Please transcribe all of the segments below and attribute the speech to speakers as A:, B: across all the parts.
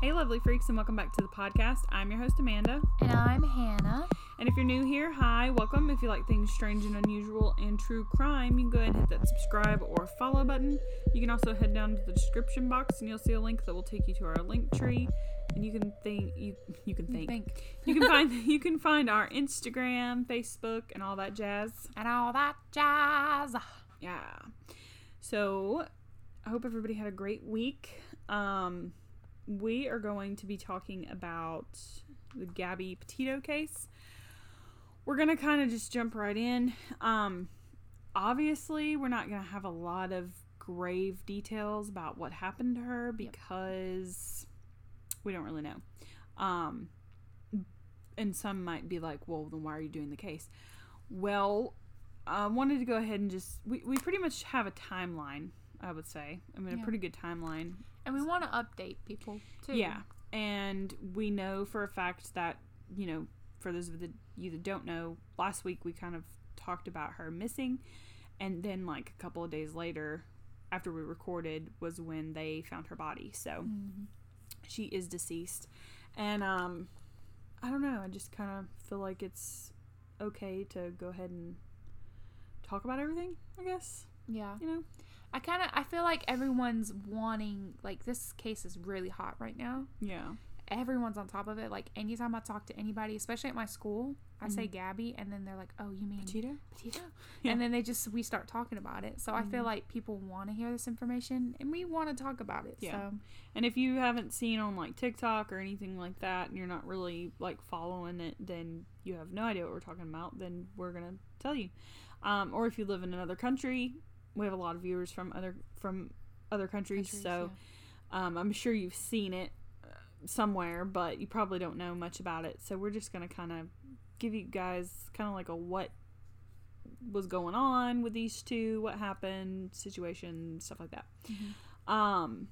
A: Hey, lovely freaks, and welcome back to the podcast. I'm your host, Amanda.
B: And I'm Hannah.
A: And if you're new here, hi, welcome. If you like things strange and unusual and true crime, you can go ahead and hit that subscribe or follow button. You can also head down to the description box and you'll see a link that will take you to our link tree. And you can think you you can think,
B: Think.
A: you can find you can find our Instagram, Facebook, and all that jazz.
B: And all that jazz.
A: Yeah. So I hope everybody had a great week. Um, we are going to be talking about the Gabby Petito case. We're gonna kind of just jump right in. Um, obviously, we're not gonna have a lot of grave details about what happened to her because we don't really know. Um, and some might be like, well, then why are you doing the case? Well, I wanted to go ahead and just we, we pretty much have a timeline i would say i mean a pretty good timeline
B: And we want to update people too.
A: yeah. And we know for a fact that you know for those of the, you that don't know last week we kind of talked about her missing. And then like a couple of days later after we recorded was when they found her body. So
B: Mhm.
A: she is deceased. And um i don't know. I just kind of feel like it's okay to go ahead and talk about everything i guess
B: Yeah.
A: you know
B: I kind of I feel like everyone's wanting like this case is really hot right now.
A: yeah
B: Everyone's on top of it. Like anytime I talk to anybody, especially at my school, I say Gabby and then they're like, "Oh, you mean
A: Petito?
B: Petito?"
A: Yeah.
B: And then they just we start talking about it. So I feel
A: Mhm.
B: like people want to hear this information and we want to talk about it.
A: Yeah.
B: So
A: And if you haven't seen on like TikTok or anything like that, and you're not really like following it, then you have no idea what we're talking about. Then we're gonna tell you. Um, or if you live in another country, we have a lot of viewers from other from other countries,
B: countries,
A: so um, I'm sure you've seen it uh, somewhere, but you probably don't know much about it. So we're just gonna kind of give you guys kind of like a what was going on with these two, what happened, situation, stuff like that.
B: Mhm.
A: Um,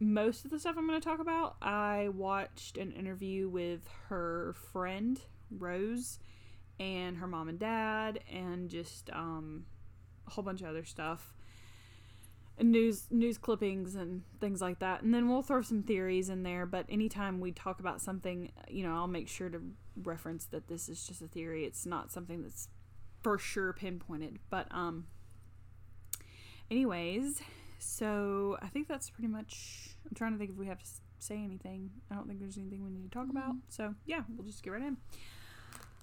A: most of the stuff I'm going to talk about, I watched an interview with her friend Rose and her mom and dad, and just um, a whole bunch of other stuff, and news news clippings and things like that. And then we'll throw some theories in there. But anytime we talk about something, you know, I'll make sure to reference that this is just a theory. It's not something that's for sure pinpointed. But um, anyways, so I think that's pretty much. I'm trying to think if we have to say anything. I don't think there's anything we need to talk about. So yeah, we'll just get right in.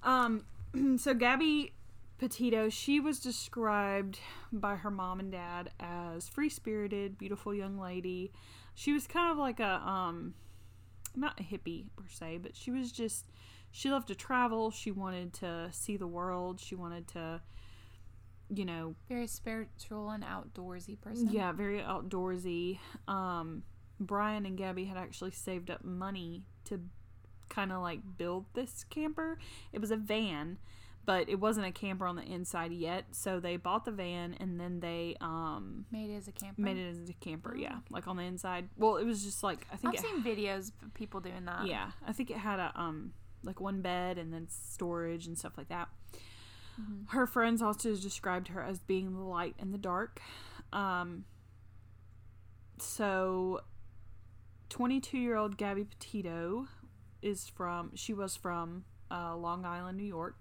A: Um, so Gabby Petito, she was described by her mom and dad as free spirited, beautiful young lady. She was kind of like a um, not a hippie per se, but she was just she loved to travel. She wanted to see the world. She wanted to, you know,
B: very spiritual and outdoorsy person.
A: yeah, very outdoorsy. Um, Brian and Gabby had actually saved up money to kind of like build this camper. It was a van, but it wasn't a camper on the inside yet. So they bought the van and then they um
B: Made it as a camper.
A: made it as a camper.
B: Oh,
A: Yeah, like on the inside. Well, it was just like I think
B: I've
A: it,
B: seen videos of people doing that.
A: yeah, I think it had a um like one bed and then storage and stuff like that.
B: Mhm.
A: Her friends also described her as being the light in the dark. Um, so, 22 year old Gabby Petito is from, she was from uh, Long Island, New York.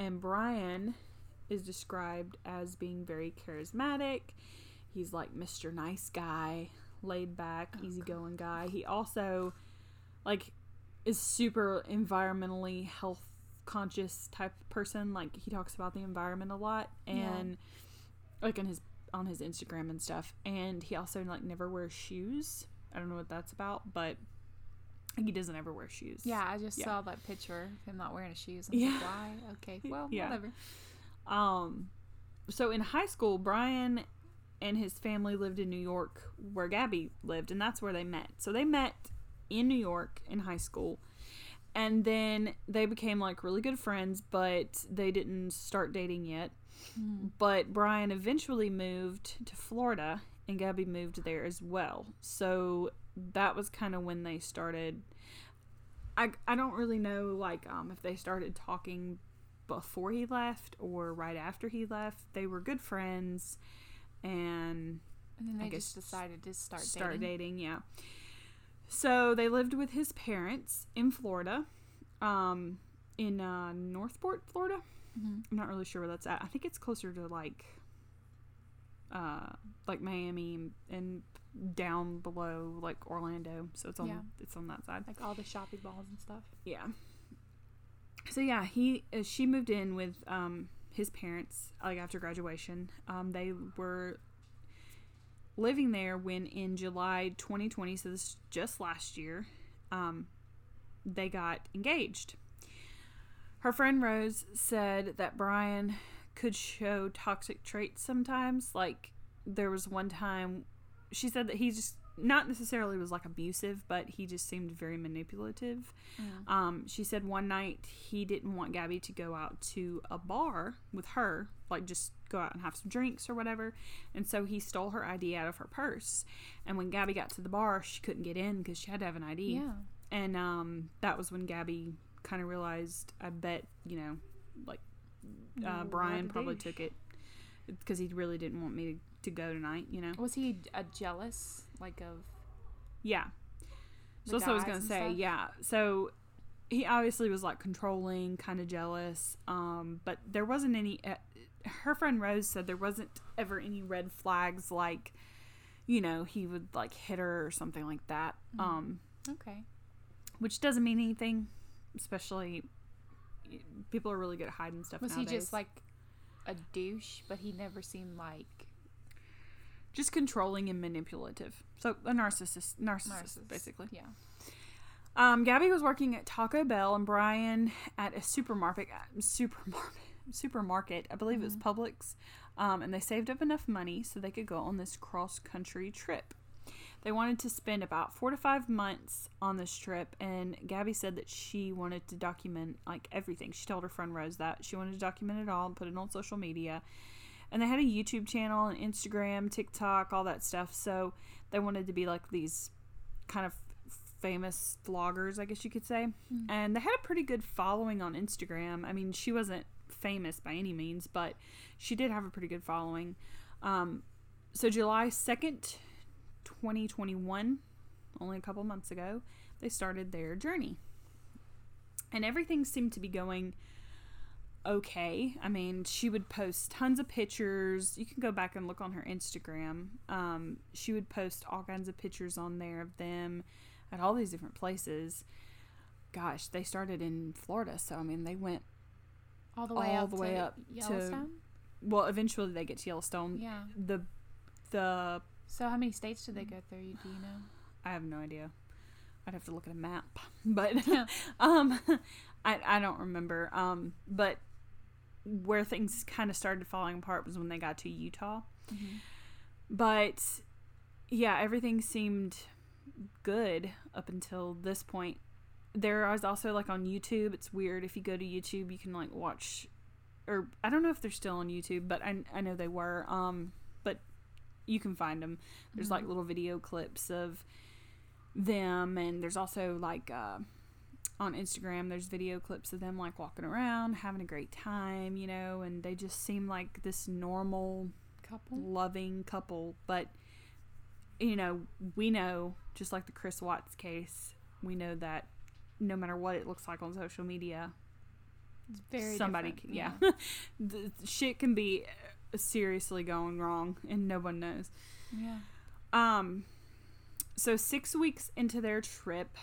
A: And Brian is described as being very charismatic. He's like Mr. Nice Guy, laid back,
B: Oh,
A: easygoing guy. He also, like, is super environmentally health conscious type of person. Like he talks about the environment a lot
B: Yeah.
A: and like on his on his Instagram and stuff. And he also like never wears shoes. I don't know what that's about, but he doesn't ever wear shoes.
B: Yeah, I just
A: Yeah.
B: saw that picture of him not wearing his shoes. I was like,
A: Yeah.
B: why? Okay, well,
A: Yeah.
B: whatever.
A: Um so in high school, Brian and his family lived in New York where Gabby lived and that's where they met. So they met in New York in high school. And then they became like really good friends, but they didn't start dating yet.
B: Mm.
A: But Brian eventually moved to Florida and Gabby moved there as well. So that was kind of when they started I, I don't really know like um if they started talking before he left or right after he left. They were good friends and
B: And then
A: I
B: they
A: guess
B: just decided to start,
A: start
B: dating.
A: dating. yeah. So they lived with his parents in Florida, um, in uh, North Port, Florida.
B: Mhm.
A: I'm not really sure where that's at. I think it's closer to like, uh, like Miami and, and down below like Orlando. So it's on
B: Yeah.
A: it's on that side.
B: Like all the shopping malls and stuff.
A: Yeah. So yeah, he uh, she moved in with um his parents like after graduation. Um they were living there when in July 2020, so this is just last year, um they got engaged. Her friend Rose said that Brian could show toxic traits sometimes. Like there was one time she said that he just not necessarily was like abusive, but he just seemed very manipulative. Um, she said one night he didn't want Gabby to go out to a bar with her, like just go out and have some drinks or whatever. And so he stole her ID out of her purse. And when Gabby got to the bar, she couldn't get in because she had to have an ID.
B: Yeah.
A: And um, that was when Gabby kind of realized, I bet, you know, like uh, Brian probably took it because he really didn't want me to, to go tonight, you know?
B: Was he a jealous like of
A: Yeah. So that's what I was gonna say.
B: stuff?
A: Yeah. So he obviously was like controlling, kind of jealous. Um, but there wasn't any. Uh, her friend Rose said there wasn't ever any red flags like, you know, he would like hit her or something like that.
B: Mm-hmm.
A: Um,
B: okay?
A: which doesn't mean anything, especially people are really good at hiding stuff.
B: Was he just like a douche, but he never seemed like
A: just controlling and manipulative? So a narcissist, narcissist,
B: narcissist,
A: basically.
B: Yeah.
A: Um, Gabby was working at Taco Bell and Brian at a supermarket. Supermarket. Supermarket. I believe it was Publix. Um, and they saved up enough money so they could go on this cross country trip. They wanted to spend about four to five months on this trip, and Gabby said that she wanted to document like everything. She told her friend Rose that she wanted to document it all and put it on social media. And they had a YouTube channel and Instagram, TikTok, all that stuff. So they wanted to be like these kind of famous vloggers, I guess you could say. And they had a pretty good following on Instagram. I mean, she wasn't famous by any means, but she did have a pretty good following. Um, so July 2nd, 2021, only a couple months ago, they started their journey. And everything seemed to be going okay. I mean, she would post tons of pictures. You can go back and look on her Instagram. Um, she would post all kinds of pictures on there of them at all these different places. Gosh, they started in Florida, so I mean, they went
B: All the way
A: All
B: up
A: the way
B: to
A: up to-
B: Yellowstone.
A: well. Eventually, they get to Yellowstone.
B: yeah.
A: The the
B: So how many states did they go through? Do you know?
A: I have no idea. I'd have to look at a map, but
B: Yeah.
A: um, I I don't remember. Um, but where things kind of started falling apart was when they got to Utah.
B: Mm-hmm.
A: But yeah, everything seemed good up until this point. There was also like on YouTube. It's weird if you go to YouTube, you can like watch, or I don't know if they're still on YouTube, but I I know they were. Um, but you can find them. There's like little video clips of them, and there's also like uh, on Instagram. There's video clips of them like walking around, having a great time, you know, and they just seem like this normal
B: Couple.
A: loving couple, but you know, we know just like the Chris Watts case, we know that no matter what it looks like on social media,
B: It's very
A: somebody, can, yeah, the shit can be uh, seriously going wrong, and no one knows.
B: yeah.
A: Um, so six weeks into their trip,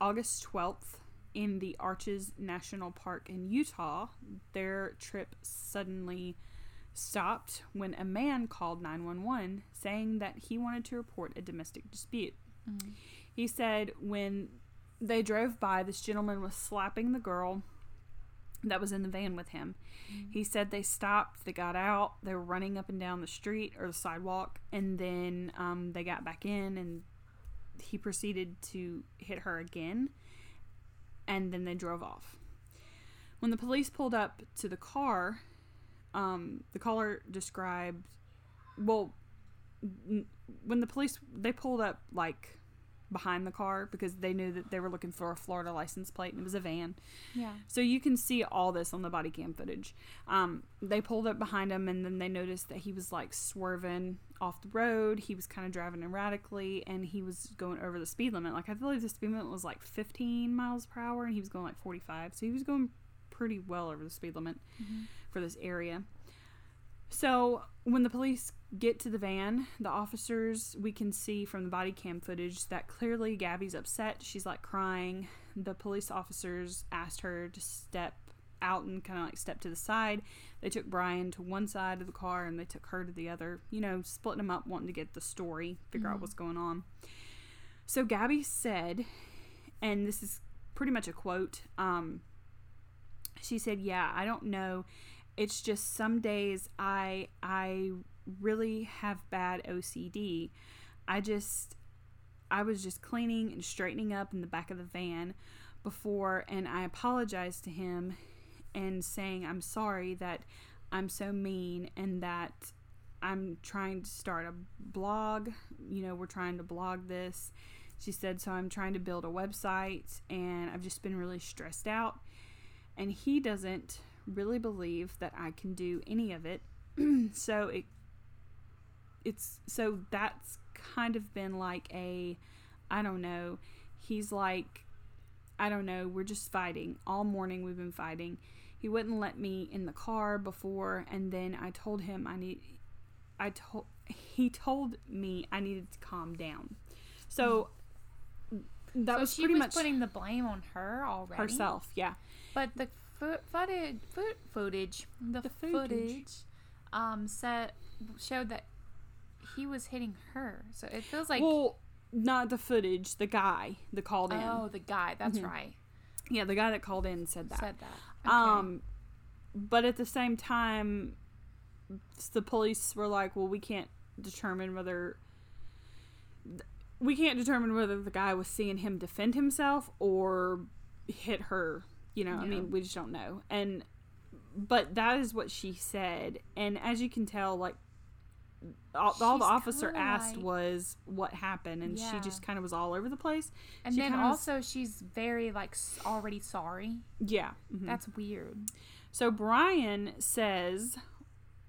A: August twelfth, in the Arches National Park in Utah, their trip suddenly stopped when a man called 911 saying that he wanted to report a domestic dispute.
B: Mhm.
A: He said when they drove by, this gentleman was slapping the girl that was in the van with him. He said they stopped, they got out, they were running up and down the street or the sidewalk, and then um, they got back in, and he proceeded to hit her again, and then they drove off. When the police pulled up to the car, um, the caller described, well, n- when the police they pulled up like behind the car because they knew that they were looking for a Florida license plate and it was a van.
B: Yeah.
A: So you can see all this on the body cam footage. Um, they pulled up behind him and then they noticed that he was like swerving off the road. He was kind of driving erratically and he was going over the speed limit. Like, I believe the speed limit was like 15 miles per hour and he was going like 45. So he was going pretty well over the speed limit
B: Mm-hmm.
A: for this area. So when the police get to the van, the officers, we can see from the body cam footage that clearly Gabby's upset. She's like crying. The police officers asked her to step out and kind of like step to the side. They took Brian to one side of the car and they took her to the other, you know, splitting them up, wanting to get the story, figure out
B: Mhm.
A: what's going on. So Gabby said, and this is pretty much a quote, um, she said, Yeah, I don't know. It's just some days I I really have bad OCD. I just I was just cleaning and straightening up in the back of the van before and I apologized to him and saying I'm sorry that I'm so mean and that I'm trying to start a blog. You know, we're trying to blog this. She said, So I'm trying to build a website and I've just been really stressed out. And he doesn't really believe that I can do any of it. so it it's so that's kind of been like a I don't know. He's like I don't know, we're just fighting. All morning we've been fighting. He wouldn't let me in the car before and then I told him I need I told he told me I needed to calm down. So that
B: so
A: was
B: she
A: pretty
B: was
A: much
B: putting the blame on her already.
A: herself, yeah.
B: But the fo- footage, foot footage, the,
A: The footage.
B: footage, um, set showed that he was hitting her. So it feels like
A: well, not the footage, the guy that called in.
B: oh, the guy. That's
A: Mhm.
B: right.
A: Yeah, the guy that called in said that.
B: Said that. Okay.
A: Um, but at the same time, the police were like, "Well, we can't determine whether we can't determine whether the guy was seeing him defend himself or hit her. You know, I mean, we just don't know." And but that is what she said, and as you can tell, like. All, all the officer asked
B: like-
A: was what happened, and she just kind of was all over the place.
B: and
A: she
B: then
A: kinda was-
B: also she's very like already sorry.
A: Yeah, mhm.
B: That's weird.
A: So Brian says,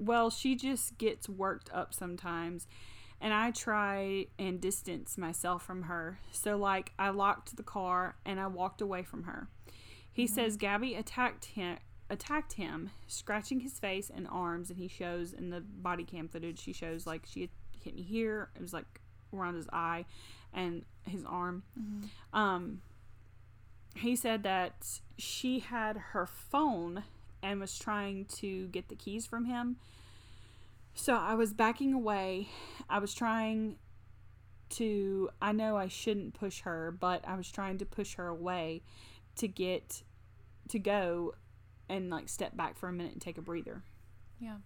A: Well, she just gets worked up sometimes, and I try and distance myself from her. So, like, I locked the car and I walked away from her. He says Gabby attacked him. Attacked him, scratching his face and arms, and he shows in the body cam footage. She shows like she hit me here. It was like around his eye and his arm. Um, he said that she had her phone and was trying to get the keys from him. So I was backing away. I was trying to, I know I shouldn't push her, but I was trying to push her away to get, to go and like step back for a minute and take a breather.
B: Yeah.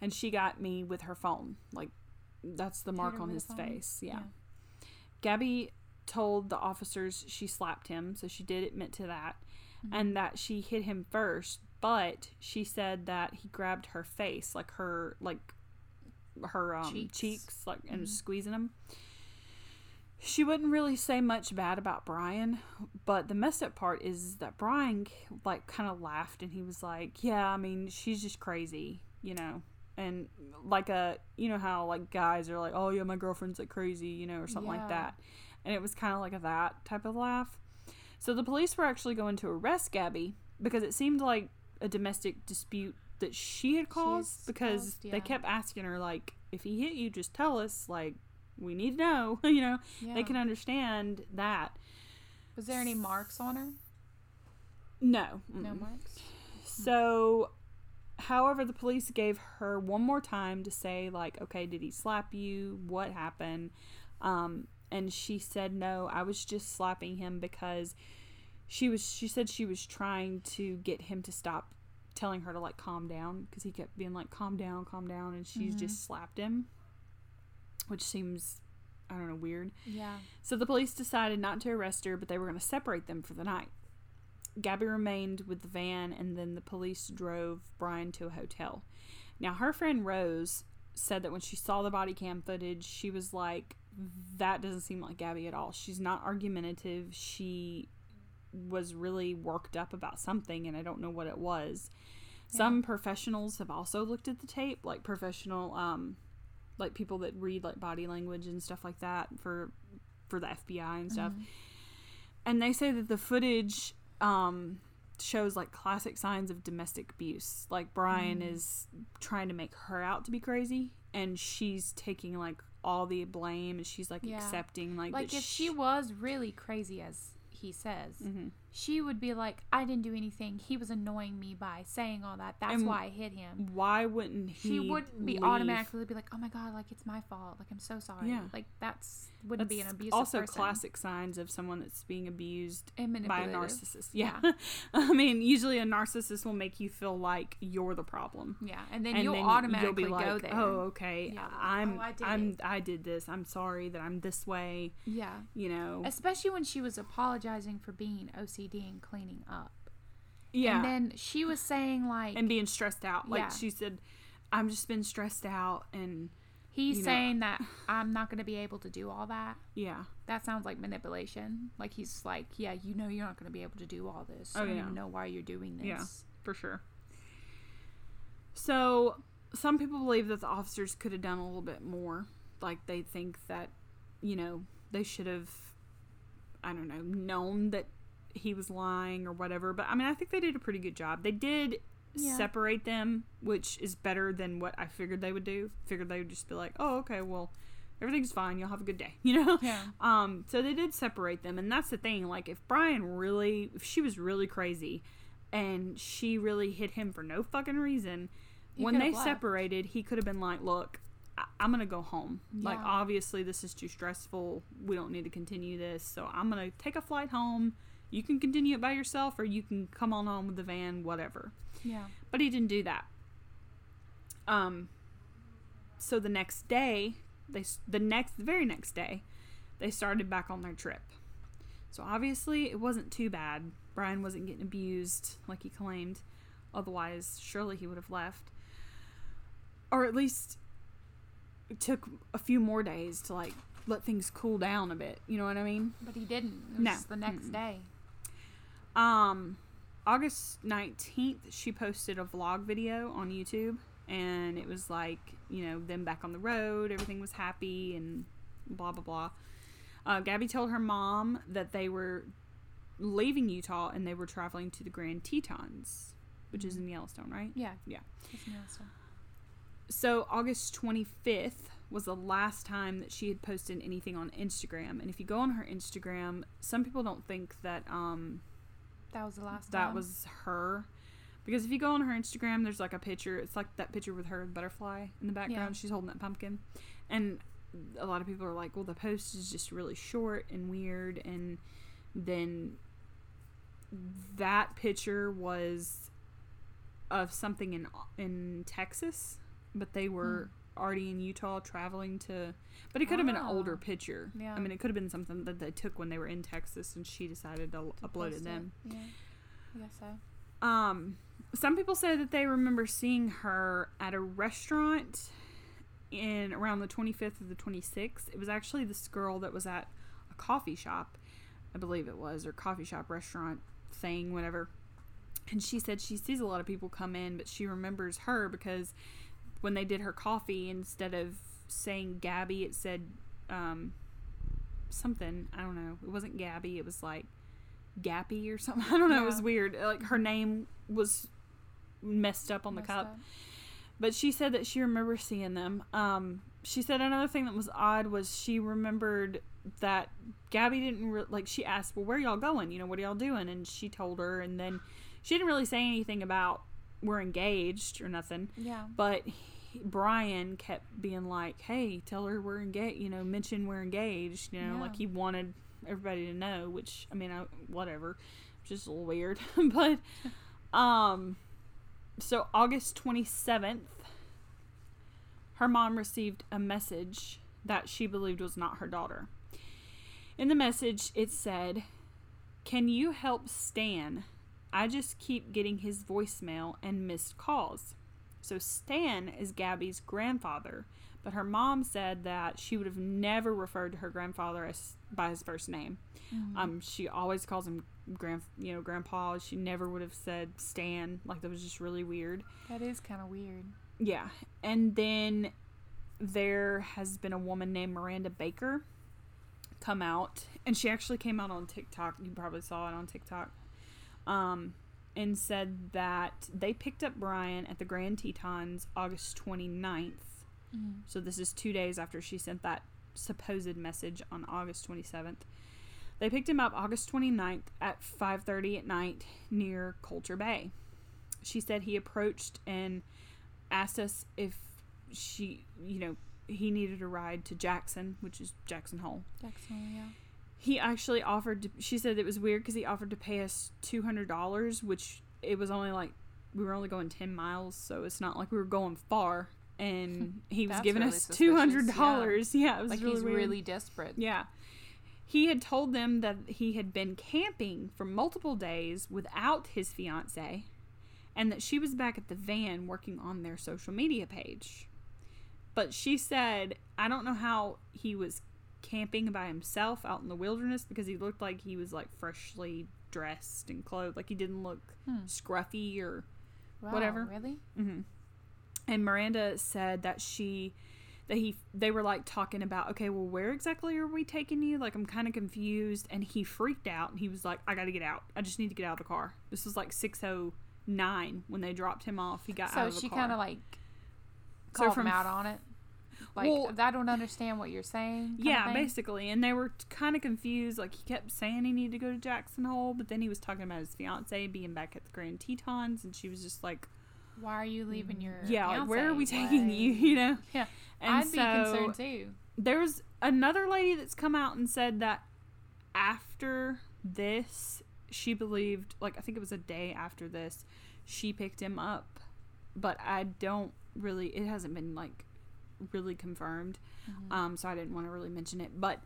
A: And she got me with her phone. Like, that's the mark on his face. Yeah.
B: Yeah.
A: Gabby told the officers she slapped him, so she did admit to that,
B: Mm-hmm.
A: and that she hit him first. But she said that he grabbed her face, like her, like her um, cheeks.
B: Cheeks.
A: like and
B: Mhm.
A: squeezing them. She wouldn't really say much bad about Brian, but the messed up part is that Brian like kind of laughed and he was like, "Yeah, I mean, she's just crazy, you know." And like a, you know how like guys are like, "Oh yeah, my girlfriend's like crazy," you know, or something like that. And it was kind of like a that type of laugh. So the police were actually going to arrest Gabby because it seemed like a domestic dispute that she had caused
B: She's
A: because
B: caused,
A: they kept asking her like, "If he hit you, just tell us." Like, we need to know, you know.
B: Yeah.
A: They can understand that.
B: Was there any marks on her?
A: No.
B: No marks.
A: So, however, the police gave her one more time to say, like, okay, did he slap you? What happened? Um, and she said, no, I was just slapping him because she was, she said she was trying to get him to stop telling her to, like, calm down because he kept being like, calm down, calm down. And she's
B: Mhm.
A: just slapped him, which seems, I don't know, weird.
B: Yeah.
A: So the police decided not to arrest her, but they were going to separate them for the night. Gabby remained with the van, and then the police drove Brian to a hotel. Now, her friend Rose said that when she saw the body cam footage, she was like, That doesn't seem like Gabby at all. She's not argumentative. She was really worked up about something, and I don't know what it was.
B: Yeah.
A: Some professionals have also looked at the tape, like professional um, like people that read like body language and stuff like that for for the FBI and stuff.
B: Mhm.
A: And they say that the footage um shows like classic signs of domestic abuse. Like Brian
B: Mm.
A: is trying to make her out to be crazy and she's taking like all the blame and she's like
B: Yeah.
A: accepting like
B: Like if she was really crazy as he says,
A: Mhm.
B: She would be like, I didn't do anything. He was annoying me by saying all that. That's
A: And
B: why I hit him.
A: why wouldn't he
B: She wouldn't be
A: leave?
B: automatically be like, "Oh my god, like it's my fault. Like I'm so sorry."
A: Yeah.
B: Like that's wouldn't be an
A: That's
B: abusive
A: also
B: person.
A: classic signs of someone that's being abused by a narcissist. Yeah. I mean, usually a narcissist will make you feel like you're the problem.
B: Yeah, and then
A: and
B: you'll
A: then
B: automatically
A: you'll be like,
B: go there.
A: "Oh, okay.
B: Yeah.
A: I'm
B: Oh, I did
A: I'm. I did this. I'm sorry that I'm this way."
B: Yeah,
A: You know.
B: especially when she was apologizing for being OCD and cleaning up.
A: Yeah.
B: And then she was saying like
A: and being stressed out. Like
B: Yeah.
A: she said, "I'm just been stressed out and
B: he's
A: you know-
B: saying that I'm not going to be able to do all that.
A: yeah.
B: That sounds like manipulation. Like he's like, yeah, you know, you're not going to be able to do all this.
A: Oh,
B: I don't
A: yeah.
B: even know why you're doing this.
A: Yeah. for sure." So, some people believe that the officers could have done a little bit more. Like they think that, you know, they should have I don't know, known that he was lying or whatever. But I mean, I think they did a pretty good job. They did
B: Yeah.
A: separate them, which is better than what I figured they would do. Figured they would just be like, "Oh, okay, well, everything's fine. You'll have a good day," you know.
B: Yeah.
A: Um, so they did separate them, and that's the thing. Like, if Brian really, if she was really crazy, and she really hit him for no fucking reason,
B: He
A: when they
B: left.
A: separated, he could have been like, "Look, I- I'm gonna go home. Like, obviously, this is too stressful. We don't need to continue this. So I'm gonna take a flight home. You can continue it by yourself, or you can come on home with the van, whatever."
B: Yeah.
A: But he didn't do that. Um. So the next day, they the next the very next day, they started back on their trip. So obviously it wasn't too bad. Brian wasn't getting abused like he claimed. Otherwise, surely he would have left. Or at least it took a few more days to like let things cool down a bit. You know what I mean?
B: But he didn't. It was
A: No.
B: the next
A: Mm-mm.
B: day.
A: Um, August 19th, she posted a vlog video on YouTube, and it was like, you know, them back on the road, everything was happy, and blah, blah, blah. Uh, Gabby told her mom that they were leaving Utah and they were traveling to the Grand Tetons, which is in Yellowstone, right?
B: Yeah.
A: Yeah.
B: It's Yellowstone.
A: So August 25th was the last time that she had posted anything on Instagram. And if you go on her Instagram, some people don't think that um,
B: That was the last
A: that
B: time.
A: was her. Because if you go on her Instagram, there's like a picture. It's like that picture with her butterfly in the background.
B: Yeah.
A: She's holding that pumpkin, and a lot of people are like, "Well, the post is just really short and weird." And then that picture was of something in in Texas, but they were hmm. Already in Utah traveling to. But it could have been an older
B: Ah.
A: picture.
B: Yeah.
A: I mean, it could have been something that they took when they were in Texas, and she decided to,
B: To
A: upload
B: post
A: it then.
B: Yeah. I guess so.
A: Um, some people say that they remember seeing her at a restaurant in around the 25th or the 26th. It was actually this girl that was at a coffee shop, I believe it was, or coffee shop restaurant thing, whatever. And she said she sees a lot of people come in, but she remembers her because when they did her coffee, instead of saying Gabby, it said um, something. I don't know. It wasn't Gabby. It was like Gappy or something. I don't know. It was weird. Like her name was messed up on the
B: Messed
A: cup.
B: up.
A: But she said that she remembers seeing them. Um, she said another thing that was odd was she remembered that Gabby didn't re- like. She asked, "Well, where y'all going? You know, what are y'all doing?" And she told her, and then she didn't really say anything about we're engaged or nothing.
B: Yeah.
A: But he, Brian kept being like, "Hey, tell her we're engaged. You know, mention we're engaged. You know,
B: Yeah.
A: like he wanted everybody to know." Which I mean, I, whatever, just a little weird. but um, so August twenty seventh, her mom received a message that she believed was not her daughter. In the message, it said, "Can you help Stan? I just keep getting his voicemail and missed calls." So Stan is Gabby's grandfather, but her mom said that she would have never referred to her grandfather as by his first name.
B: Mhm.
A: Um, she always calls him grand, you know, grandpa. She never would have said Stan. Like that was just really weird.
B: that is kind of weird.
A: Yeah, and then there has been a woman named Miranda Baker come out, and she actually came out on TikTok. You probably saw it on TikTok. Um, and said that they picked up Brian at the Grand Tetons August 29th.
B: Mm-hmm.
A: So this is two days after she sent that supposed message on August 27th. They picked him up August 29th at 5:30 at night near Colter Bay. She said he approached and asked us if she, you know, he needed a ride to Jackson, which is Jackson Hole.
B: Jackson, yeah.
A: He actually offered to, she said it was weird because he offered to pay us $200, which it was only like, we were only going 10 miles, so it's not like we were going far. And he was giving
B: really
A: us $200. Yeah. it was
B: Like
A: really
B: he's
A: weird.
B: really desperate.
A: Yeah. He had told them that he had been camping for multiple days without his fiance and that she was back at the van working on their social media page. But she said, I don't know how he was camping by himself out in the wilderness because he looked like he was like freshly dressed and clothed. Like he didn't look
B: Hmm.
A: scruffy or
B: Wow,
A: Whatever.
B: Really?
A: hmm And Miranda said that she that he they were like talking about okay well where exactly are we taking you like i'm kind of confused and he freaked out and he was like i gotta get out i just need to get out of the car this was like 609 when they dropped him off he got out
B: So
A: of the
B: she kind of like
A: So
B: called
A: from
B: him out on it. Like
A: Well-
B: I don't understand what you're saying.
A: yeah basically and they were kind of confused like he kept saying he needed to go to jackson hole but then he was talking about his fiance being back at the grand tetons and she was just like
B: Why are you leaving your?
A: yeah like where are we taking you you know
B: Yeah,
A: and
B: I'd be concerned too.
A: there's another lady that's come out and said that after this she believed like i think it was a day after this she picked him up but i don't really it hasn't been like really confirmed
B: Mm-hmm.
A: um so i didn't want to really mention it but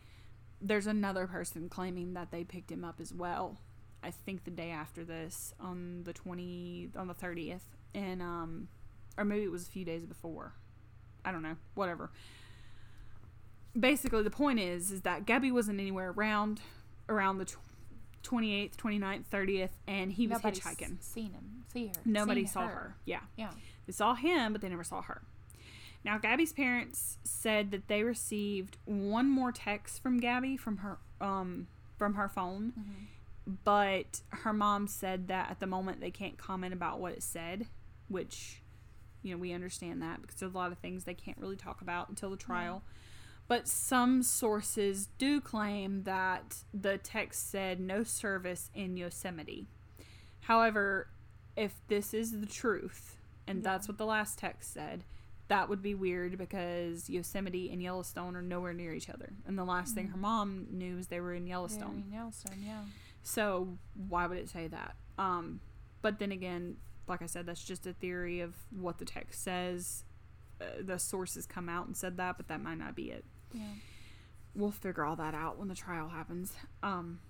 A: there's another person claiming that they picked him up as well i think the day after this on the 20 on the 30th and um or maybe it was a few days before i don't know whatever basically the point is is that Gabby wasn't anywhere around around the tw- 28th, 29th, 30th and he was
B: Nobody's
A: hitchhiking.
B: Seen him. See her.
A: Nobody
B: seen
A: saw her. Yeah.
B: Yeah.
A: They saw him, but they never saw her. Now Gabby's parents said that they received one more text from Gabby from her um from her phone,
B: Mm-hmm.
A: but her mom said that at the moment they can't comment about what it said, which you know, we understand that because there's a lot of things they can't really talk about until the trial. But some sources do claim that the text said no service in Yosemite. However, if this is the truth, and
B: Yeah.
A: that's what the last text said, that would be weird because Yosemite and Yellowstone are nowhere near each other. And the last thing
B: Mhm.
A: her mom knew was they were in Yellowstone.
B: Very Yellowstone. Yeah.
A: So why would it say that? Um, but then again, like I said, that's just a theory of what the text says. Uh, the sources come out and said that, but that might not be it.
B: Yeah.
A: We'll figure all that out when the trial happens. Um,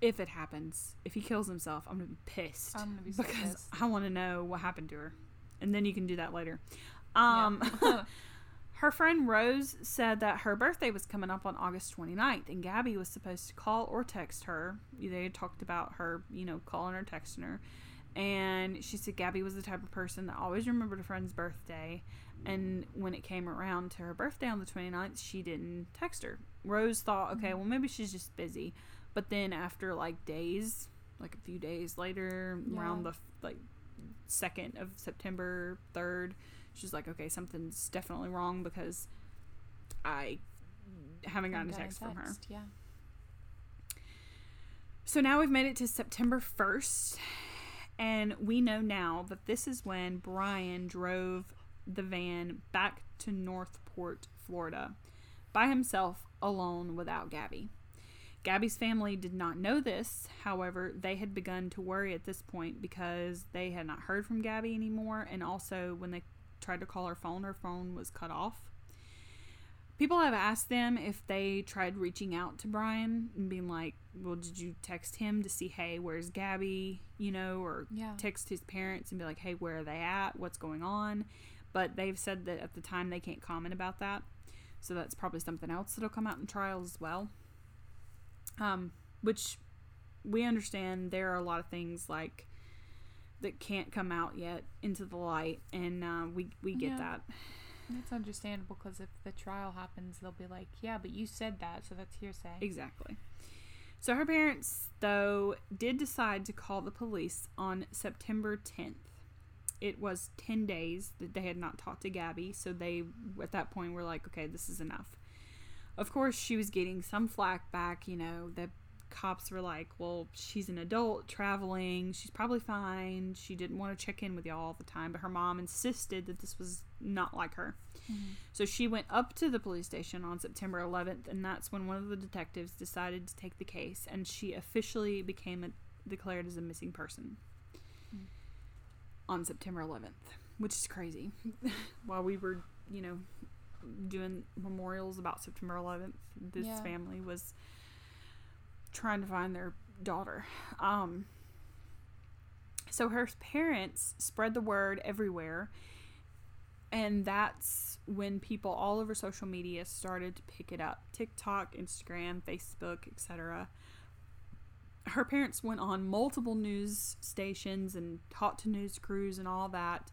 A: if it happens, if he kills himself, I'm gonna be pissed
B: I'm gonna be so
A: because
B: pissed.
A: I want to know what happened to her, and then you can do that later. Um,
B: Yeah.
A: her friend Rose said that her birthday was coming up on August 29th, and Gabby was supposed to call or text her. They had talked about her, you know, calling or texting her. And she said Gabby was the type of person that always remembered a friend's birthday. And when it came around to her birthday on the 29th, she didn't text her. Rose thought, okay, well, maybe she's just busy. But then after like days, like a few days later, around the like 2nd of September, 3rd, she's like, okay, something's definitely wrong because I haven't gotten a text from her.
B: Yeah.
A: So now we've made it to September 1st, and we know now that this is when Brian drove the van back to North Port, Florida, by himself, alone, without Gabby. Gabby's family did not know this, however, they had begun to worry at this point because they had not heard from Gabby anymore, and also when they tried to call her phone, her phone was cut off. People have asked them if they tried reaching out to Brian and being like, well, did you text him to see, hey, where's Gabby? You know, or
B: Yeah.
A: text his parents and be like, hey, where are they at? What's going on? But they've said that at the time they can't comment about that. So that's probably something else that'll come out in trial as well. Um, which we understand there are a lot of things like that can't come out yet into the light, and uh, we we get
B: Yeah.
A: that.
B: That's understandable because if the trial happens, they'll be like, "Yeah, but you said that, so that's hearsay."
A: Exactly. So her parents, though, did decide to call the police on September 10th. It was 10 days that they had not talked to Gabby, so they, at that point, were like, okay, this is enough. Of course, she was getting some flack back, you know, the cops were like, well, she's an adult traveling, she's probably fine. She didn't want to check in with y'all all the time, but her mom insisted that this was not like her.
B: Mm-hmm.
A: So she went up to the police station on September 11th, and that's when one of the detectives decided to take the case, and she officially became a, declared as a missing person
B: Mm.
A: on September 11th, which is crazy. While we were, you know, doing memorials about September 11th, this
B: Yeah.
A: family was trying to find their daughter. Um, so her parents spread the word everywhere, and that's when people all over social media started to pick it up TikTok, Instagram, Facebook, etc. Her parents went on multiple news stations and talked to news crews and all that.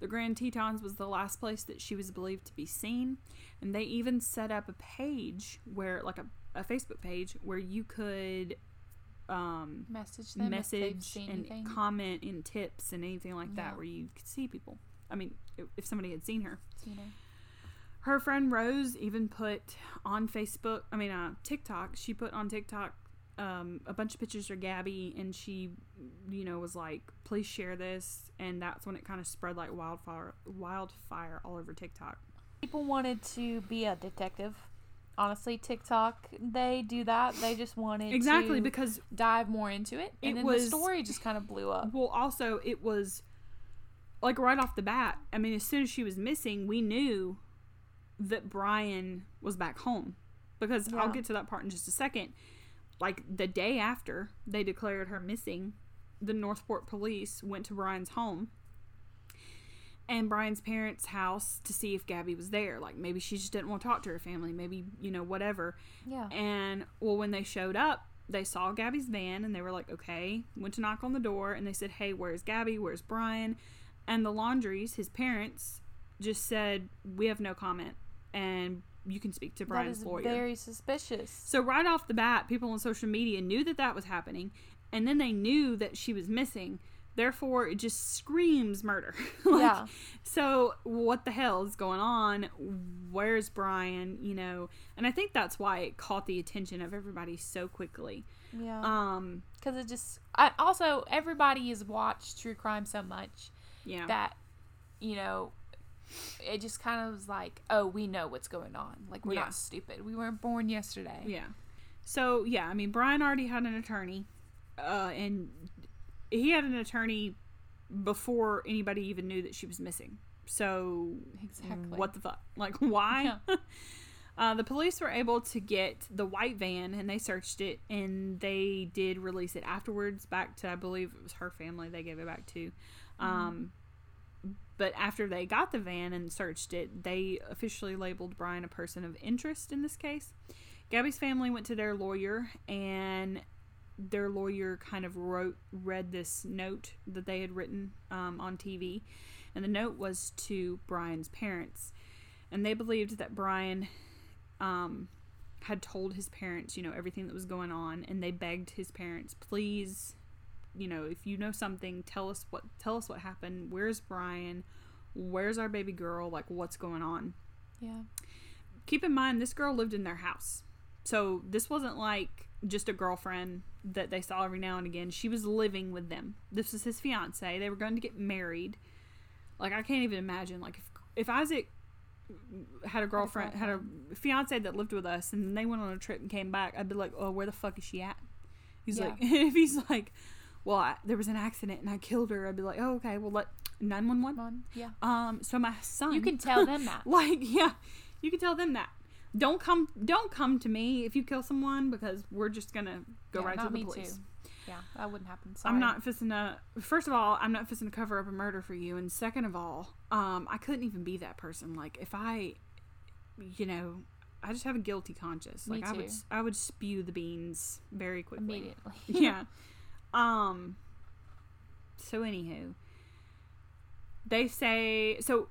A: The Grand Tetons was the last place that she was believed to be seen, and they even set up a page where, like a, a Facebook page, where you could um,
B: Message them if
A: message
B: seen
A: and
B: anything.
A: comment and tips and anything like that
B: Yeah.
A: where you could see people. I mean, if, if somebody had seen her.
B: you know.
A: Her friend Rose even put on Facebook, I mean, uh, TikTok, she put on TikTok um, a bunch of pictures of Gabby and she, you know, was like, please share this. And that's when it kind of spread like wildfire, wildfire all over TikTok.
C: People wanted to be a detective. Honestly, TikTok, they do that. They just wanted
A: Exactly,
C: to
A: because,
B: Dive more into it,
C: and
A: it
C: then
A: was-
C: the story just kind of blew up.
A: well, also, it was like right off the bat. I mean, as soon as she was missing, we knew that Brian was back home because I'll get to that part in just a second. Like the day after they declared her missing, the North Port police went to Brian's home and Brian's parents' house to see if Gabby was there. Like maybe she just didn't want to talk to her family, maybe, you know, whatever.
C: Yeah.
A: And well, when they showed up, they saw Gabby's van and they were like, okay. Went to knock on the door and they said, hey, where's Gabby? Where's Brian? And the Laundries, his parents, just said, we have no comment and you can speak to Brian's
C: is
A: lawyer.
C: very suspicious.
A: So right off the bat, people on social media knew that that was happening, and then they knew that she was missing. Therefore, it just screams murder. Like,
C: yeah.
A: So what the hell is going on? Where's Brian? You know, and I think that's why it caught the attention of everybody so quickly.
C: Yeah.
A: Um,
C: Because it just,
B: I, also, everybody has watched true crime so much
A: yeah,
B: that, you know, it just kind of was like, oh, we know what's going on. Like, we're
A: Yeah.
B: not stupid. We weren't born yesterday.
A: yeah. So yeah, I mean, Brian already had an attorney, uh, and he had an attorney before anybody even knew that she was missing. So
B: Exactly.
A: What the fuck? Like, why? uh, the police were able to get the white van and they searched it and they did release it afterwards back to, I believe it was her family they gave it back to. Um, but after they got the van and searched it, they officially labeled Brian a person of interest in this case. Gabby's family went to their lawyer and their lawyer kind of wrote read this note that they had written um, on TV, and the note was to Brian's parents, and they believed that Brian um, had told his parents, you know, everything that was going on, and they begged his parents, please, you know, if you know something, tell us what tell us what happened. Where's Brian? Where's our baby girl? Like, what's going on?
B: Yeah.
A: keep in mind this girl lived in their house so this wasn't like just a girlfriend that they saw every now and again. She was living with them. This was his fiance. They were going to get married. Like i can't even imagine like if, if isaac had a girlfriend had a fiance that lived with us and they went on a trip and came back i'd be like oh where the fuck is she at? He's
B: Yeah.
A: like if he's like well I, there was an accident and i killed her. I'd be like oh okay. Well let 911
B: Come on. Yeah.
A: um so my son
B: You can tell them that.
A: like yeah you can tell them that don't come don't come to me if you kill someone because we're just gonna go
B: Yeah,
A: right to the
B: me
A: police
B: too. Yeah, that wouldn't happen. Sorry.
A: i'm not fixing to first of all i'm not fixing to cover up a murder for you and second of all um i couldn't even be that person like if i you know i just have a guilty conscience
B: Me
A: like i would i would spew the beans very quickly
B: immediately.
A: yeah. Um. So anywho, they say so.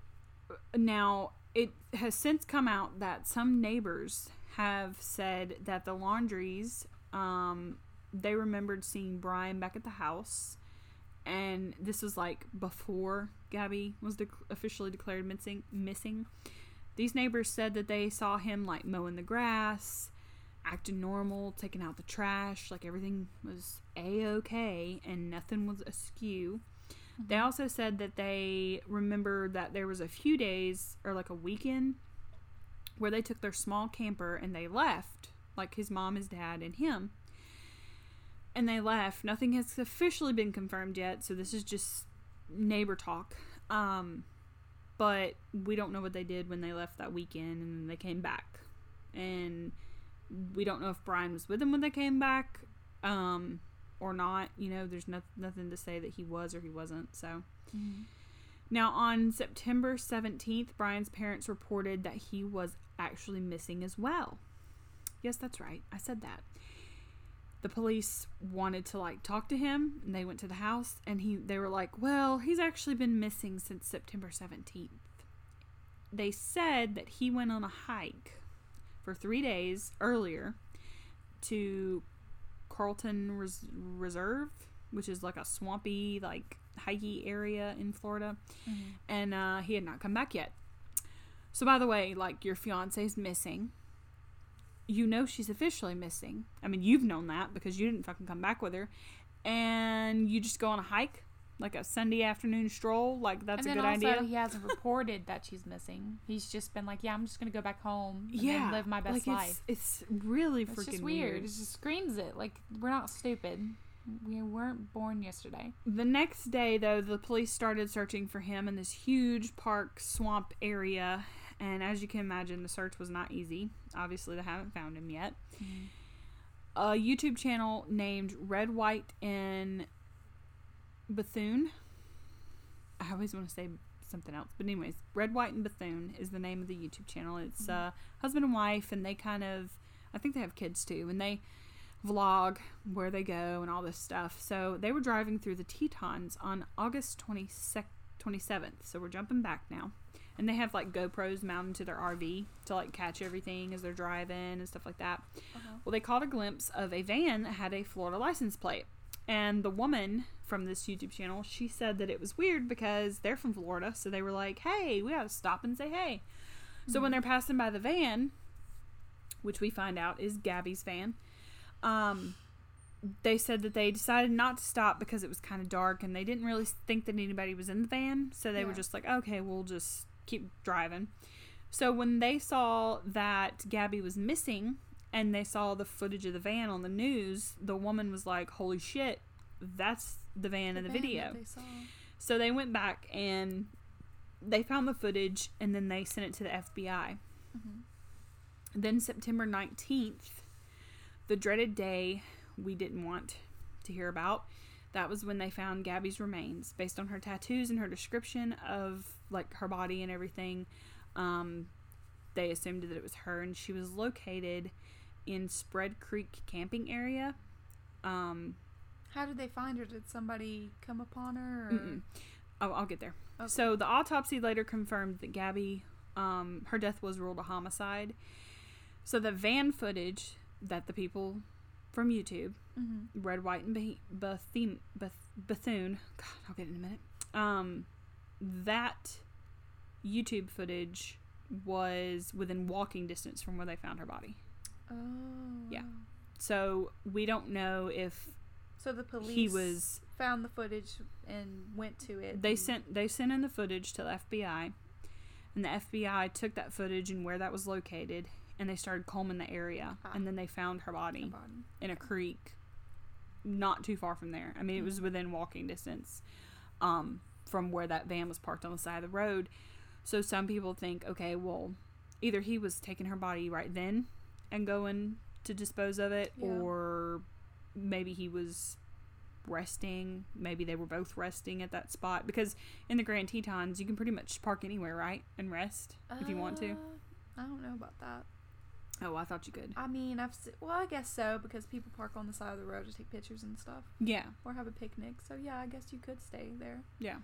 A: Now it has since come out that some neighbors have said that the laundries, um, they remembered seeing Brian back at the house, and this was like before Gabby was dec officially declared missing. Missing. These neighbors said that they saw him like mowing the grass, acting normal, taking out the trash, like everything was a okay, and nothing was askew. They also said that they remember that there was a few days or like a weekend where they took their small camper and they left, like his mom, his dad, and him. And they left. Nothing has officially been confirmed yet, so this is just neighbor talk. Um, but we don't know what they did when they left that weekend and then they came back. And we don't know if Brian was with them when they came back. Um, or not. You know, there's no, nothing to say that he was or he wasn't. So. Mm-hmm. Now, on September 17th, Brian's parents reported that he was actually missing as well. Yes, that's right. I said that. The police wanted to like talk to him and they went to the house and he they were like, "Well, he's actually been missing since September 17th." They said that he went on a hike for 3 days earlier to Carlton Res- Reserve, which is like a swampy, like hikey area in Florida, and uh, he had not come back yet. So, by the way, like your fiance's missing. You know she's officially missing. I mean, you've known that because you didn't fucking come back with her, and you just go on a hike, like a Sunday afternoon stroll. Like that's
B: and
A: a good
B: also,
A: idea.
B: he hasn't reported that she's missing. He's just been like, "Yeah, I'm just gonna go back home and
A: yeah,
B: live my best
A: like
B: life."
A: It's, it's really
B: It's
A: freaking
B: just
A: weird.
B: weird. It just screams it. Like we're not stupid. We weren't born yesterday.
A: The next day, though, the police started searching for him in this huge park swamp area. And as you can imagine, the search was not easy. Obviously, they haven't found him yet. Mm-hmm. A YouTube channel named Red, White, and Bethune. I always want to say something else. But, anyways, Red, White, and Bethune is the name of the YouTube channel. It's uh, husband and wife, and they kind of, I think they have kids too. And they vlog where they go and all this stuff. So they were driving through the Tetons on August 22nd, 27th. So we're jumping back now. And they have like GoPros mounted to their RV to like catch everything as they're driving and stuff like that. Well, they caught a glimpse of a van that had a Florida license plate. And the woman from this YouTube channel, she said that it was weird because they're from Florida. So they were like, hey, we gotta stop and say hey. So when they're passing by the van, which we find out is Gabby's van, um, they said that they decided not to stop because it was kind of dark and they didn't really think that anybody was in the van. So they were just like, okay, we'll just keep driving. So when they saw that Gabby was missing and they saw the footage of the van on the news, the woman was like, holy shit, that's the van in the
B: van
A: video.
B: they.
A: So they went back and they found the footage and then they sent it to the FBI.
B: Mhm.
A: Then September 19th, the dreaded day we didn't want to hear about, that was when they found Gabby's remains based on her tattoos and her description of like her body and everything. Um, they assumed that it was her and she was located in Spread Creek camping area. Um,
B: How did they find her? Did somebody come upon her? Or?
A: Oh, I'll get there.
B: Okay.
A: So the autopsy later confirmed that Gabby, um, her death was ruled a homicide. So the van footage that the people from YouTube,
B: Mm-hmm.
A: Red, White, and Be- Bethune, Beth- Bethune, God, I'll get it in a minute. Um, that YouTube footage was within walking distance from where they found her body.
B: Oh.
A: Yeah. So we don't know if
B: So the police
A: he was
B: found the footage and went to it.
A: they sent they sent in the footage to the FBI, and the FBI took that footage and where that was located, and they started combing the area,
B: Ah.
A: and then they found her
B: her
A: body
B: body.
A: in a creek, not too far from there. I mean, it was within walking distance, um, from where that van was parked on the side of the road. So some people think, okay, well, either he was taking her body right then and going to dispose of it,
B: Yeah.
A: or maybe he was resting. Maybe they were both resting at that spot because in the Grand Tetons, you can pretty much park anywhere, right, and rest if you want to.
B: Uh, I don't know about that.
A: Oh, I thought you could.
B: I mean, I've se- well, I guess so because people park on the side of the road to take pictures and stuff
A: Yeah,
B: or have a picnic. So yeah, I guess you could stay there.
A: yeah.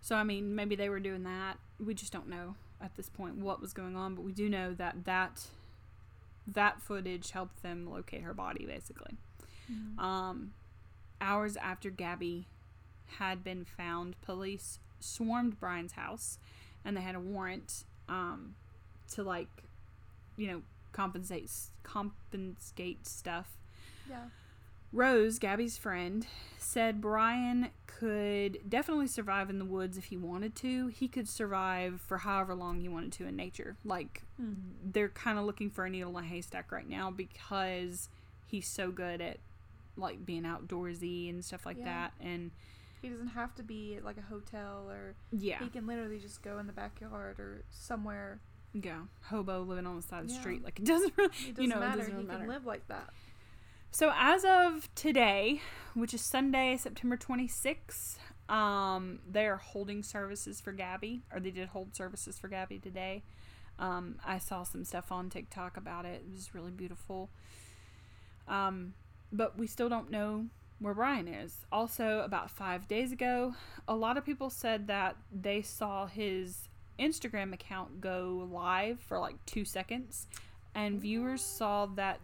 A: So I mean, maybe they were doing that. We just don't know. at this point what was going on, but we do know that that that footage helped them locate her body basically.
B: Mhm.
A: Um, hours after Gabby had been found, police swarmed Brian's house and they had a warrant um, to, like, you know, compensate, compensate stuff.
B: yeah.
A: Rose, Gabby's friend, said Brian could definitely survive in the woods if he wanted to. He could survive for however long he wanted to in nature. Like, mm-hmm. they're kind of looking for a needle in a haystack right now because he's so good at like being outdoorsy and stuff like
B: Yeah.
A: that and
B: He doesn't have to be at like a hotel or
A: yeah
B: he can literally just go in the backyard or somewhere.
A: yeah hobo living on the side of the
B: Yeah.
A: street like it doesn't really
B: It doesn't
A: you know it
B: matter.
A: doesn't really
B: he can
A: matter
B: live like that.
A: So as of today which is sunday september 26th um they are holding services for gabby or they did hold services for gabby today. Um i saw some stuff on tiktok about it. It was really beautiful. Um but we still don't know where Brian is. Also, about five days ago, a lot of people said that they saw his Instagram account go live for like two seconds, and viewers saw that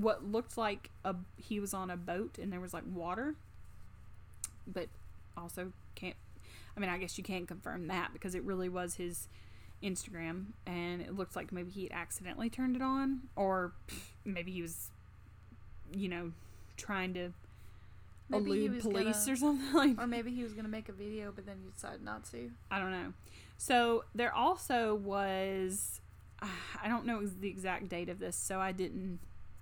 A: what looked like a he was on a boat and there was like water, but also can't. I mean, I guess you can't confirm that because it really was his Instagram, and it looked like maybe he accidentally turned it on, or maybe he was, you know, trying to
B: Maybe he
A: elude
B: was
A: police
B: gonna-
A: or something like
B: Or maybe he was gonna make a video, but then he decided not to.
A: I don't know. So there also was, I don't know the exact date of this, so I didn't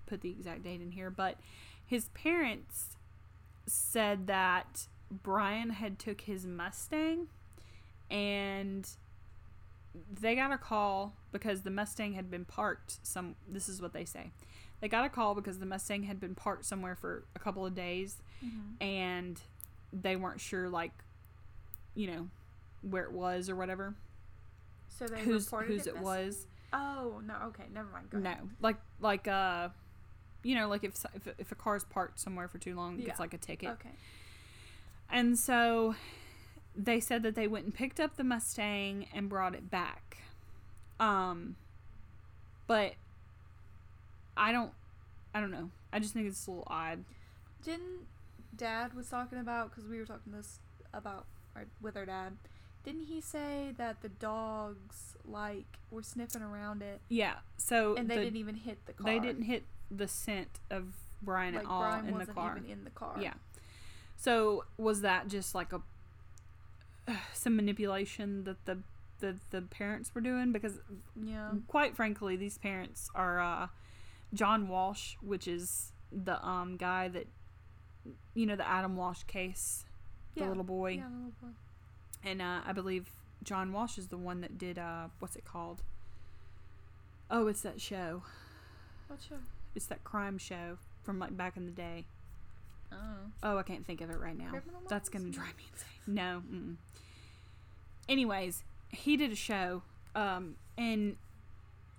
A: put the exact date in here. But his parents said that Brian had took his Mustang, and they got a call because the Mustang had been parked. Some this is what they say. They got a call because the Mustang had been parked somewhere for a couple of days, and they weren't sure, like, you know, where it was or whatever
B: So they
A: whose
B: reported
A: whose
B: it,
A: it was.
B: Oh no. Okay, never mind. Go
A: No,
B: ahead.
A: like like uh, you know, like if if if a car's parked somewhere for too long, it gets like a ticket.
B: Okay.
A: And so they said that they went and picked up the Mustang and brought it back. Um, but I don't, I don't know. I just think it's a little odd.
B: Didn't Dad was talking about because we were talking this about our, with our dad. Didn't he say that the dogs like were sniffing around it
A: Yeah. So
B: and they
A: the-
B: didn't even hit the car?
A: they didn't hit the scent of Brian
B: like
A: at all
B: Brian
A: in the car.
B: even in the car.
A: Yeah. So was that just like a some manipulation that the the the parents were doing because
B: Yeah.
A: quite frankly these parents are uh John Walsh which is the um guy that you know the Adam Walsh case the little boy
B: Yeah, the little boy.
A: and uh I believe John Walsh is the one that did uh what's it called Oh it's that show
B: What show?
A: It's that crime show from like back in the day
B: Oh.
A: Oh, I can't think of it right now.
B: Criminal
A: That's gonna drive me insane. No. Mm-mm. Anyways, he did a show, um, and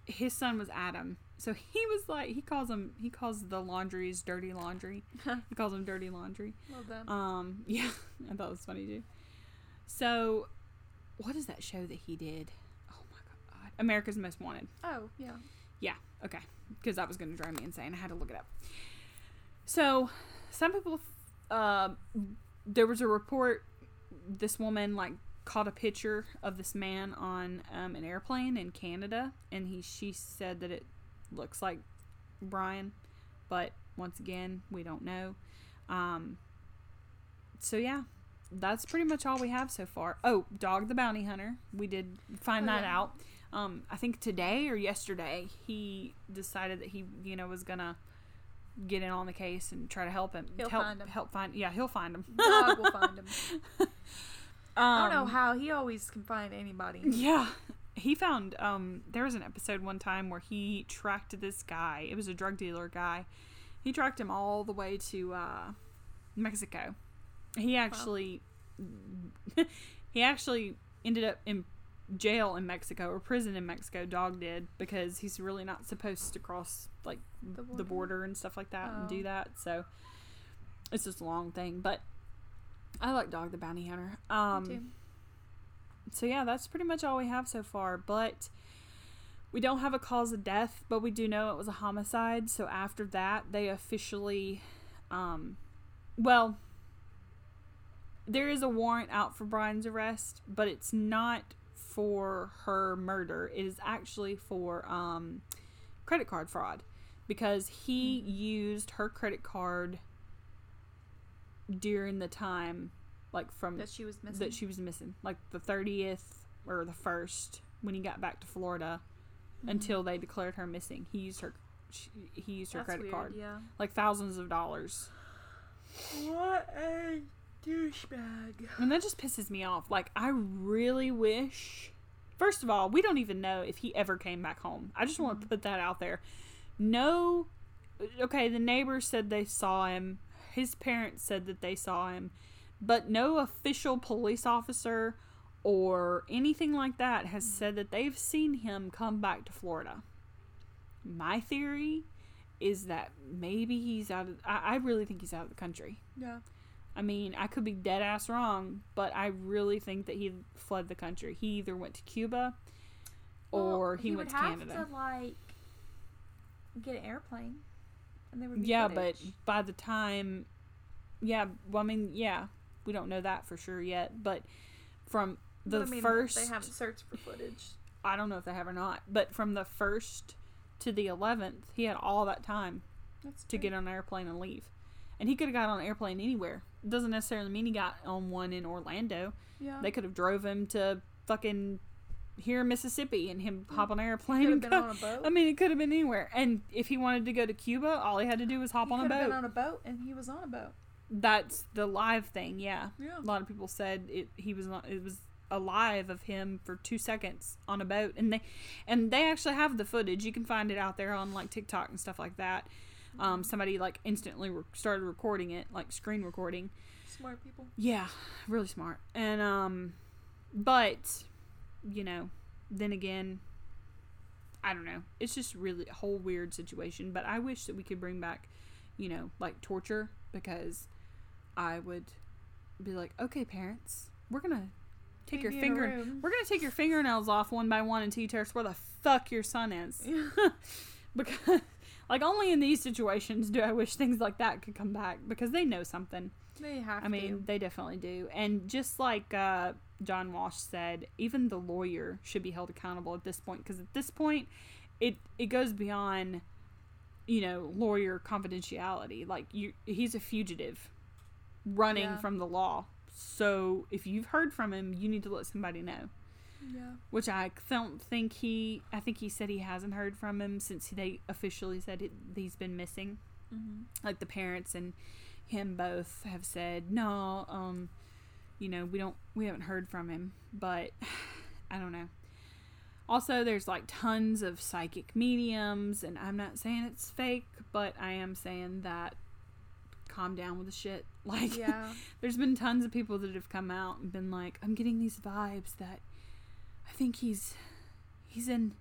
A: his son was Adam. So he was like, he calls him, he calls the Laundries dirty laundry. he calls them dirty laundry.
B: Well done.
A: Um, yeah, I thought it was funny too. So, what is that show that he did? Oh my god, America's Most Wanted.
B: oh yeah.
A: Yeah, okay. Because that was going to drive me insane. I had to look it up. So, some people, uh, there was a report. This woman like caught a picture of this man on um, an airplane in Canada, and he she said that it looks like Brian, but once again, we don't know. Um, so yeah, that's pretty much all we have so far. Oh, Dog the Bounty Hunter. We did find
B: Oh,
A: that
B: yeah.
A: out. Um, I think today or yesterday he decided that he, you know, was gonna get in on the case and try to help him.
B: He'll
A: help,
B: find him.
A: Help find. Yeah, he'll find him.
B: Dog will find him. I don't know
A: Um,
B: how he always can find anybody.
A: Yeah. He found um there was an episode one time where he tracked this guy. It was a drug dealer guy. He tracked him all the way to uh Mexico. He actually he actually ended up in jail in Mexico or prison in Mexico dog did because he's really not supposed to cross like
B: The
A: the
B: border?
A: border and stuff like that and
B: Oh.
A: do that. So it's just a long thing, but I like Dog the Bounty Hunter. Um so yeah, that's pretty much all we have so far. But we don't have a cause of death, but we do know it was a homicide. So after that, they officially, um, well, there is a warrant out for Brian's arrest, but it's not for her murder. It is actually for um, credit card fraud because he used her credit card during the time, like from
B: That she was missing.
A: that she was missing, like the thirtieth or the first when he got back to Florida,
B: Mhm.
A: until they declared her missing. He used her. She, he used her
B: That's
A: credit
B: weird,
A: card,
B: Yeah.
A: like thousands of dollars,
B: What a douchebag.
A: and that just pisses me off. Like I really wish. First of all, we don't even know if he ever came back home. I just want to
B: mm-hmm.
A: put that out there. No, okay. The neighbors said they saw him. His parents said that they saw him, but no official police officer or anything like that has mm. said that they've seen him come back to Florida. My theory is that maybe he's out of. I, I really think he's out of the country.
B: Yeah.
A: I mean, I could be dead ass wrong, but I really think that he fled the country. He either went to Cuba or
B: Well,
A: he, went
B: would
A: to Canada.
B: To, like get an airplane, and there would be
A: Yeah,
B: footage.
A: but by the time, yeah, well, I mean, yeah, we don't know that for sure yet, but from the
B: But, I mean,
A: first,
B: they haven't searched for footage.
A: I don't know if they have or not, but from the first to the eleventh, he had all that time
B: That's
A: to
B: true.
A: get on an airplane and leave, and he could have got on an airplane anywhere. Doesn't necessarily mean he got on one in Orlando.
B: Yeah.
A: They could have drove him to fucking here in Mississippi and him mm. hop on an airplane
B: could
A: and
B: have been
A: go.
B: on a boat.
A: I mean, it could have been anywhere. And if he wanted to go to Cuba, all he had to do was hop
B: he
A: on a boat.
B: been on a boat, and he was on a boat.
A: That's the live thing, yeah.
B: Yeah.
A: A lot of people said it. He was on. It was a live of him for two seconds on a boat, and they, and they actually have the footage. You can find it out there on like TikTok and stuff like that. Um, somebody like instantly re- started recording it, like screen recording.
B: Smart people.
A: Yeah, really smart. And um but you know, then again I don't know. It's just really a whole weird situation, but I wish that we could bring back, you know, like torture because I would be like, "Okay, parents, we're going to take
B: Leave
A: your
B: you in a
A: finger we're to take your fingernails off one by one until you tell us where the fuck your son is." because like only in these situations do I wish things like that could come back because they know something.
B: They have to
A: I mean,
B: to.
A: they definitely do. And just like uh, John Walsh said, even the lawyer should be held accountable at this point because at this point, it it goes beyond, you know, lawyer confidentiality. Like you, he's a fugitive, running
B: Yeah.
A: from the law. So if you've heard from him, you need to let somebody know.
B: Yeah.
A: Which I don't think he. I think he said he hasn't heard from him since they officially said it, he's been missing
B: Mm-hmm.
A: like the parents and him both have said no um you know we don't we haven't heard from him but i don't know also there's like tons of psychic mediums and i'm not saying it's fake but i am saying that calm down with the shit like
B: Yeah.
A: there's been tons of people that have come out and been like i'm getting these vibes that i think he's he's in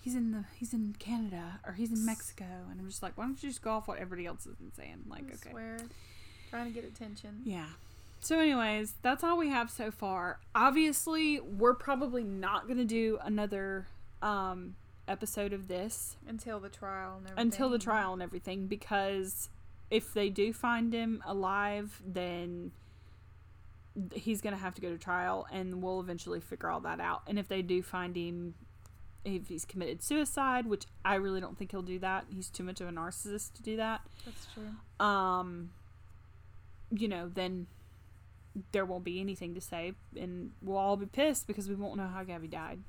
A: he's in the he's in canada or he's in mexico and i'm just like why don't you just go off what everybody else has been saying like
B: I
A: okay
B: swear. Trying to get attention.
A: yeah so anyways that's all we have so far obviously we're probably not gonna do another um episode of this
B: Until the trial and everything.
A: until the trial and everything because if they do find him alive then he's gonna have to go to trial and we'll eventually figure all that out and if they do find him if he's committed suicide which i really don't think he'll do that he's too much of a narcissist to do that
B: That's true.
A: um you know then there won't be anything to say and we'll all be pissed because we won't know how gabby died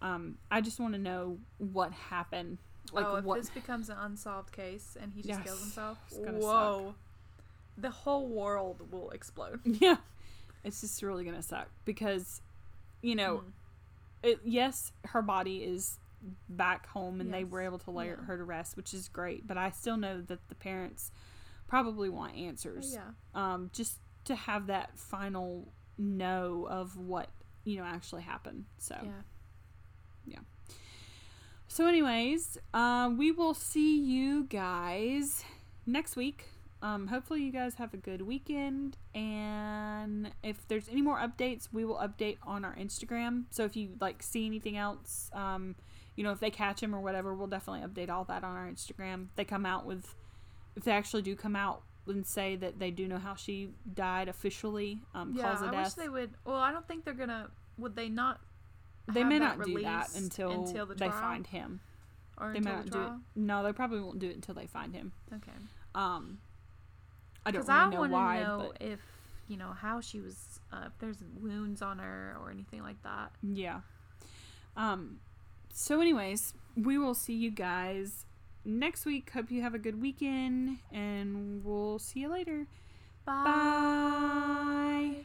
A: um i just want to know what happened like
B: oh, if
A: what
B: this becomes an unsolved case and he just
A: Yes,
B: kills himself, whoa, the whole world will explode.
A: Yeah. It's just really going to suck because, you know,
B: Mhm.
A: it, yes, her body is back home and they were able to lay
B: Yeah.
A: her to rest, which is great. But I still know that the parents probably want answers.
B: yeah,
A: Um, just to have that final know of what, you know, actually happened. So,
B: yeah.
A: so anyways, uh, we will see you guys next week um, hopefully you guys have a good weekend. And if there's any more updates, we will update on our Instagram. So if you like see anything else, um, you know, if they catch him or whatever, we'll definitely update all that on our Instagram. If they come out with, if they actually do come out and say that they do know how she died officially, um,
B: Yeah,
A: cause of
B: I
A: death.
B: wish they would. Well, I don't think they're gonna. Would they not?
A: they may not do that until,
B: until the
A: they find him.
B: Or
A: They
B: until
A: may not do it. No, they probably won't do it until they find him.
B: Okay.
A: Um, I don't
B: Because
A: really
B: I
A: know why,
B: know
A: but
B: if you know how she was, uh, if there's wounds on her or anything like that.
A: yeah. Um, so anyways, we will see you guys next week. Hope you have a good weekend, and we'll see you later.
B: Bye.
A: Bye.